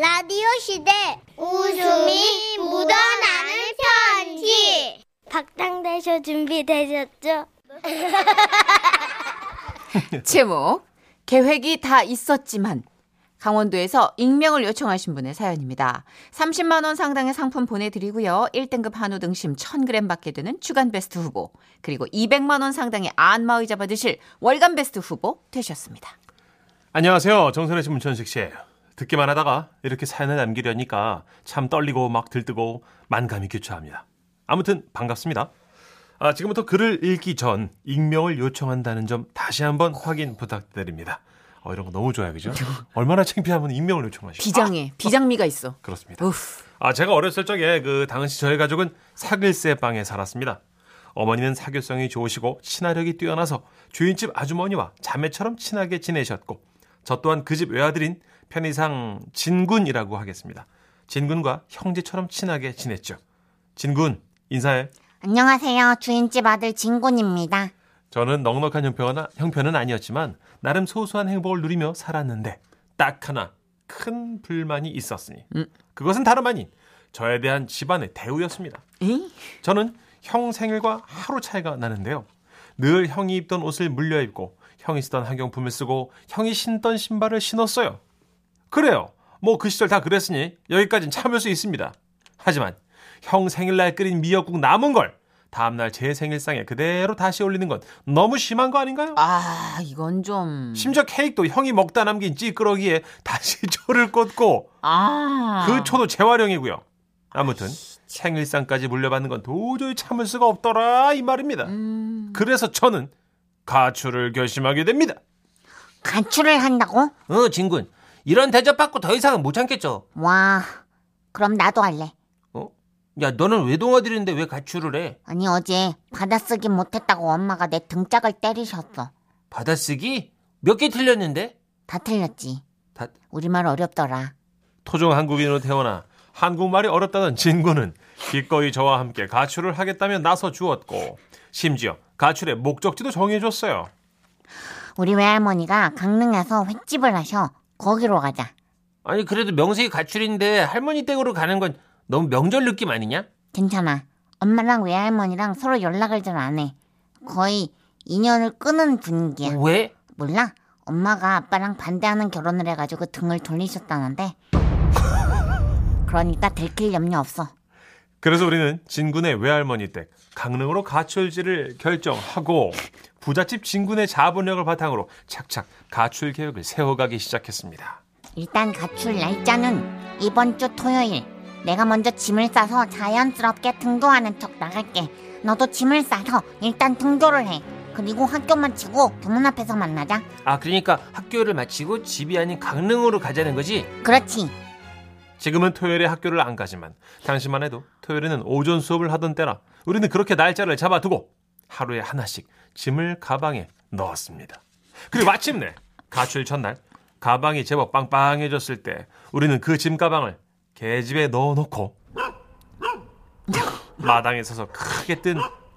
라디오 시대 웃음이 묻어나는 편지 박장대쇼 준비되셨죠? 제목 계획이 다 있었지만 강원도에서 익명을 요청하신 분의 사연입니다. 30만 원 상당의 상품 보내드리고요. 1등급 한우 등심 1000g 받게 되는 주간 베스트 후보 그리고 200만 원 상당의 안마의자 받으실 월간 베스트 후보 되셨습니다. 안녕하세요. 정선혜 씨, 문천식 씨. 듣기만 하다가 이렇게 사연을 남기려니까 참 떨리고 막 들뜨고 만감이 교차합니다. 아무튼 반갑습니다. 아, 지금부터 글을 읽기 전 익명을 요청한다는 점 다시 한번 확인 부탁드립니다. 어, 이런 거 너무 좋아요, 그죠? 얼마나 창피하면 익명을 요청하시고. 비장해. 비장미가 있어. 그렇습니다. 우프. 아, 제가 어렸을 적에 그 당시 저희 가족은 사글세 방에 살았습니다. 어머니는 사교성이 좋으시고 친화력이 뛰어나서 주인집 아주머니와 자매처럼 친하게 지내셨고 저 또한 그 집 외아들인 편의상 진군이라고 하겠습니다. 진군과 형제처럼 친하게 지냈죠. 진군 인사해. 안녕하세요. 주인집 아들 진곤입니다. 저는 넉넉한 형편은, 형편은 아니었지만 나름 소소한 행복을 누리며 살았는데 딱 하나 큰 불만이 있었으니 그것은 다름 아닌 저에 대한 집안의 대우였습니다. 에이? 저는 형 생일과 하루 차이가 나는데요. 늘 형이 입던 옷을 물려 입고 형이 쓰던 학용품을 쓰고 형이 신던 신발을 신었어요. 그래요. 뭐 그 시절 다 그랬으니 여기까진 참을 수 있습니다. 하지만 형 생일날 끓인 미역국 남은 걸 다음날 제 생일상에 그대로 다시 올리는 건 너무 심한 거 아닌가요? 아, 이건 좀. 심지어 케이크도 형이 먹다 남긴 찌끄러기에 다시 초를 꽂고 아. 그 초도 재활용이고요. 아무튼 생일상까지 물려받는 건 도저히 참을 수가 없더라 이 말입니다. 음. 그래서 저는 가출을 결심하게 됩니다. 가출을 한다고? 어, 진군. 이런 대접받고 더 이상은 못 참겠죠. 와, 그럼 나도 할래. 어? 야, 너는 외동아들인데 왜 가출을 해? 아니, 어제 받아쓰기 못했다고 엄마가 내 등짝을 때리셨어. 받아쓰기? 몇 개 틀렸는데? 다 틀렸지. 다, 우리말 어렵더라. 토종 한국인으로 태어나 한국말이 어렵다던 진구는 기꺼이 저와 함께 가출을 하겠다며 나서 주었고 심지어 가출의 목적지도 정해줬어요. 우리 외할머니가 강릉에서 횟집을 하셔. 거기로 가자. 아니, 그래도 명색이 가출인데 할머니 댁으로 가는 건 너무 명절 느낌 아니냐? 괜찮아. 엄마랑 외할머니랑 서로 연락을 잘 안 해. 거의 인연을 끊은 분위기야. 왜? 몰라? 엄마가 아빠랑 반대하는 결혼을 해가지고 등을 돌리셨다는데. 그러니까 들킬 염려 없어. 그래서 우리는 진군의 외할머니 댁 강릉으로 가출지를 결정하고 부잣집 진군의 자본력을 바탕으로 착착 가출 계획을 세워가기 시작했습니다. 일단 가출 날짜는 이번 주 토요일. 내가 먼저 짐을 싸서 자연스럽게 등교하는 척 나갈게. 너도 짐을 싸서 일단 등교를 해. 그리고 학교 마치고 교문 앞에서 만나자. 아, 그러니까 학교를 마치고 집이 아닌 강릉으로 가자는 거지? 그렇지. 지금은 토요일에 학교를 안 가지만 당시만 해도 토요일에는 오전 수업을 하던 때라 우리는 그렇게 날짜를 잡아두고 하루에 하나씩 짐을 가방에 넣었습니다. 그리고 마침내 가출 전날 가방이 제법 빵빵해졌을 때 우리는 그 짐 가방을 계집에 넣어놓고 마당에 서서 크게 뜬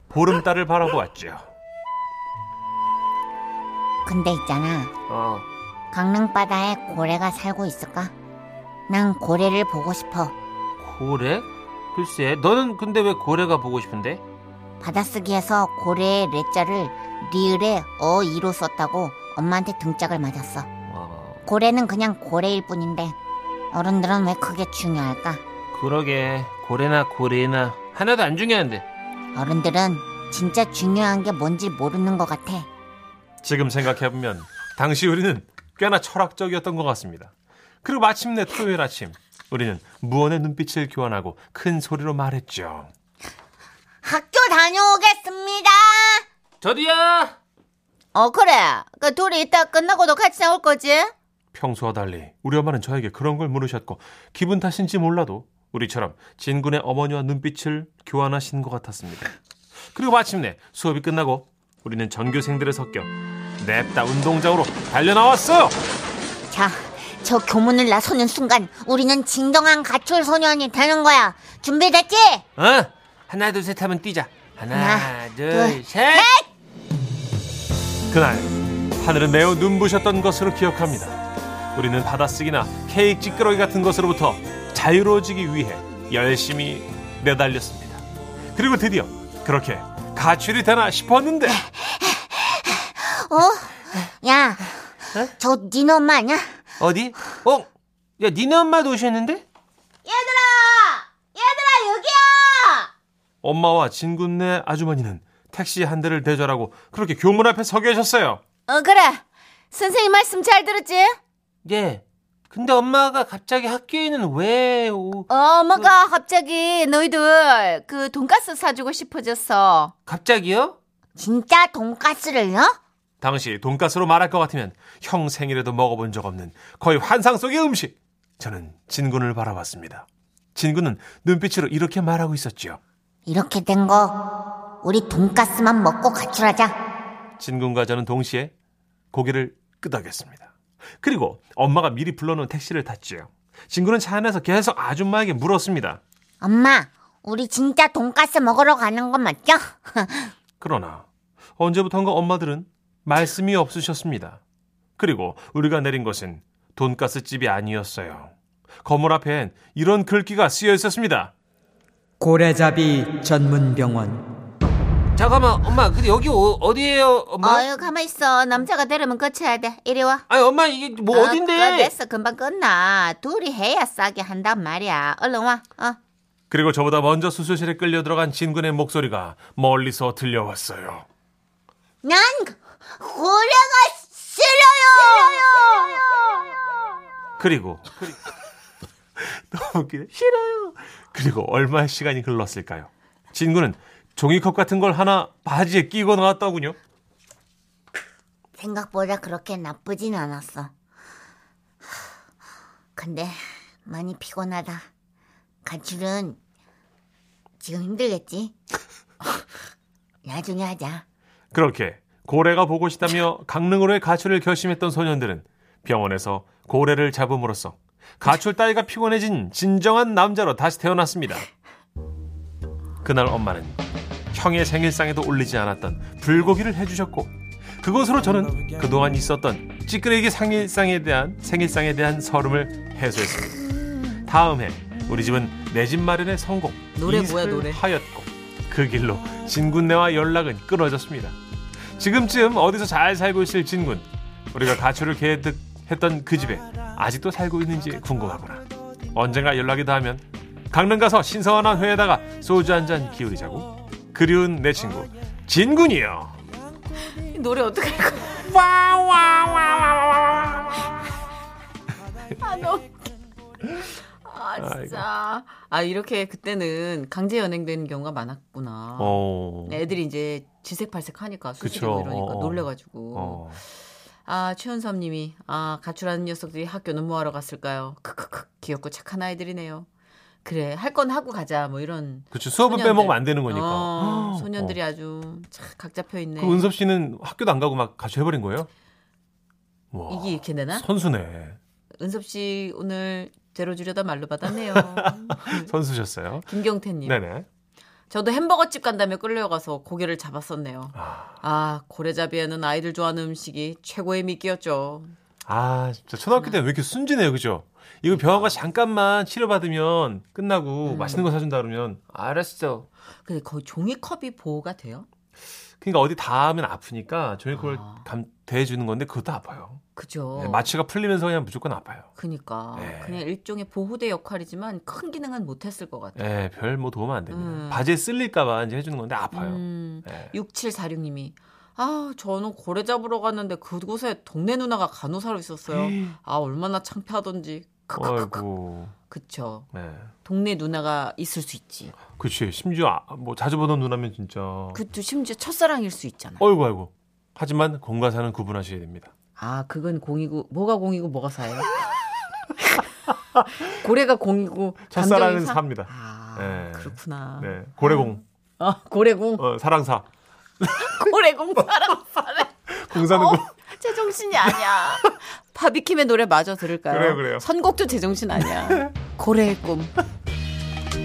보름달을 바라보았죠. 근데 있잖아. 어. 강릉 바다에 고래가 살고 있을까? 난 고래를 보고 싶어. 고래? 글쎄, 너는 근데 왜 고래가 보고 싶은데? 받아쓰기에서 고래의 레자를 리을에 어이로 썼다고 엄마한테 등짝을 맞았어. 어, 고래는 그냥 고래일 뿐인데 어른들은 왜 그게 중요할까? 그러게. 고래나 고래나 하나도 안 중요한데. 어른들은 진짜 중요한 게 뭔지 모르는 것 같아. 지금 생각해보면 당시 우리는 꽤나 철학적이었던 것 같습니다. 그리고 마침내 토요일 아침 우리는 무언의 눈빛을 교환하고 큰 소리로 말했죠. 학교 다녀오겠습니다. 저도야! 어, 그래. 그 둘이 이따 끝나고도 같이 나올 거지? 평소와 달리 우리 엄마는 저에게 그런 걸 물으셨고 기분 탓인지 몰라도 우리처럼 진군의 어머니와 눈빛을 교환하신 것 같았습니다. 그리고 마침내 수업이 끝나고 우리는 전교생들을 섞여 냅다 운동장으로 달려나왔어요. 자, 저 교문을 나서는 순간 우리는 진정한 가출 소년이 되는 거야. 준비됐지? 어? 하나, 둘, 셋 하면 뛰자. 하나, 하나, 둘, 둘, 셋! 그날 하늘은 매우 눈부셨던 것으로 기억합니다. 우리는 받아쓰기나 케이크 찌끄러기 같은 것으로부터 자유로워지기 위해 열심히 내달렸습니다. 그리고 드디어 그렇게 가출이 되나 싶었는데 야, 저 니네 엄마 아니야? 어디? 어? 야, 니네 엄마도 오셨는데? 얘들아! 얘들아, 여기야! 엄마와 진군네 아주머니는 택시 한 대를 대절하고 그렇게 교문 앞에 서 계셨어요. 어, 그래. 선생님 말씀 잘 들었지? 예. 근데 엄마가 갑자기 학교에는 왜 오... 엄마가 갑자기 너희들 그 돈가스 사주고 싶어졌어. 갑자기요? 진짜 돈가스를요? 당시 돈가스로 말할 것 같으면 형 생일에도 먹어본 적 없는 거의 환상 속의 음식. 저는 진군을 바라봤습니다. 진군은 눈빛으로 이렇게 말하고 있었죠. 이렇게 된 거 우리 돈가스만 먹고 가출하자. 진군과 저는 동시에 고개를 끄덕였습니다. 그리고 엄마가 미리 불러놓은 택시를 탔지요. 진군은 차 안에서 계속 아줌마에게 물었습니다. 엄마, 우리 진짜 돈가스 먹으러 가는 거 맞죠? 그러나 언제부턴가 엄마들은 말씀이 없으셨습니다. 그리고 우리가 내린 것은 돈가스 집이 아니었어요. 건물 앞엔 이런 글귀가 쓰여 있었습니다. 고래잡이 전문병원 잠깐만, 엄마. 근데 여기 어, 디에요 엄마? 어유 가만 있어. 남자가 되려면 거쳐야 돼. 이리 와. 아니, 엄마 이게 뭐 어, 어딘데? 끝냈어. 금방 끝나. 둘이 해야 싸게 한단 말이야. 얼른 와. 어. 그리고 저보다 먼저 수술실에 끌려 들어간 진군의 목소리가 멀리서 들려왔어요. 난 고래가 싫어요. 그리고 그리고 너무 웃기네. 싫어요. 그리고 얼마의 시간이 흘렀을까요? 진군은 종이컵 같은 걸 하나 바지에 끼고 나왔더군요. 생각보다 그렇게 나쁘진 않았어. 근데 많이 피곤하다. 가출은 지금 힘들겠지? 나중에 하자. 그렇게 고래가 보고 싶다며 강릉으로의 가출을 결심했던 소년들은 병원에서 고래를 잡음으로써 가출 따위가 피곤해진 진정한 남자로 다시 태어났습니다. 그날 엄마는 형의 생일상에도 올리지 않았던 불고기를 해주셨고 그것으로 저는 그동안 있었던 찌끄레기 생일상에 대한 생일상에 대한 서름을 해소했습니다. 다음 해 우리 집은 내 집 마련에 성공 노래 뭐야, 노래? 하였고 그 길로 진군네와 연락은 끊어졌습니다. 지금쯤 어디서 잘 살고 있을 진군 우리가 가출을 계획했던 그 집에 아직도 살고 있는지 궁금하구나. 언젠가 연락이 닿으면 강릉 가서 신선한 회에다가 소주 한 잔 기울이자고. 그리운 내 친구 진군이요. 노래 어떻게 할 거야? 아, 너무. 아, 진짜. 아, 이렇게 그때는 강제 연행되는 경우가 많았구나. 어. 애들이 이제 지색팔색 하니까 그쵸. 이러니까 어, 어. 놀래가지고. 어. 아, 최은섭 님이, 아, 가출하는 녀석들이 학교는 뭐 하러 갔을까요? 크크크, 귀엽고 착한 아이들이네요. 그래, 할 건 하고 가자, 뭐 이런. 그렇죠. 수업을 소년들. 빼먹으면 안 되는 거니까. 어, 소년들이 어. 아주 참각 잡혀 있네. 그 은섭 씨는 학교도 안 가고 막 가출해버린 거예요? 와, 이게 이렇게 되나? 선수네. 은섭 씨 오늘 데려주려다 말로 받았네요. 선수셨어요. 김경태 님. 네네. 저도 햄버거집 간다며 끌려가서 고개를 잡았었네요. 아, 아, 고래잡이에는 아이들 좋아하는 음식이 최고의 미끼였죠. 아, 진짜 초등학교 때는 왜 이렇게 순진해요, 그죠? 이거 병원 가서 잠깐만 치료받으면 끝나고 맛있는 거 사준다 그러면 알았어. 근데 거의 종이컵이 보호가 돼요? 그러니까 어디 닿으면 아프니까 종이컵을 아. 감 대주는 건데 그것도 아파요. 그죠. 네, 마취가 풀리면서 그냥 무조건 아파요. 그니까 네. 그냥 일종의 보호대 역할이지만 큰 기능은 못했을 것 같아요. 예, 별뭐 도움 안 됩니다. 음. 바지에 쓸릴까봐 이제 해주는 건데 아파요. 음, 예. 6746님이 아 저는 고래 잡으러 갔는데 그곳에 동네 누나가 간호사로 있었어요. 아 얼마나 창피하던지. 아이고, 그쵸. 네, 동네 누나가 있을 수 있지. 그치. 심지어 아, 뭐 자주 보던 누나면 진짜. 그것도 심지어 첫사랑일 수 있잖아. 어이구, 아이고. 하지만 공과 사는 구분하셔야 됩니다. 아 그건 공이고 뭐가 공이고 뭐가 사예요? 고래가 공이고 첫사랑은 사? 삽니다. 아 네. 그렇구나. 네, 고래공, 아 고래공 어, 사랑사, 고래공 사랑 사래. 공 사는 어? 거. 제정신이 아니야. 바비킴의 노래 마저 들을까요? 그래요, 그래요. 선곡도 제정신 아니야. 고래의 꿈.